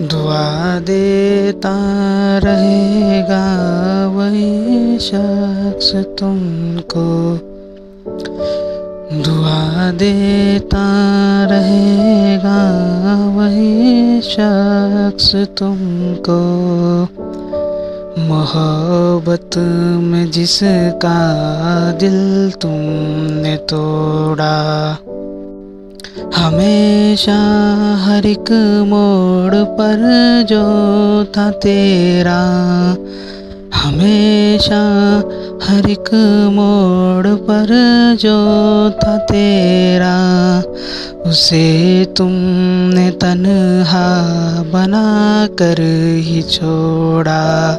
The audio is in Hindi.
दुआ देता रहेगा वही शख्स तुमको। दुआ देता रहेगा वही शख्स तुमको। मोहब्बत में जिसका दिल तुमने तोड़ा हमेशा हर एक मोड़ पर जो था तेरा। हमेशा हर एक मोड़ पर जो था तेरा। उसे तुमने तन्हा बना कर ही छोड़ा।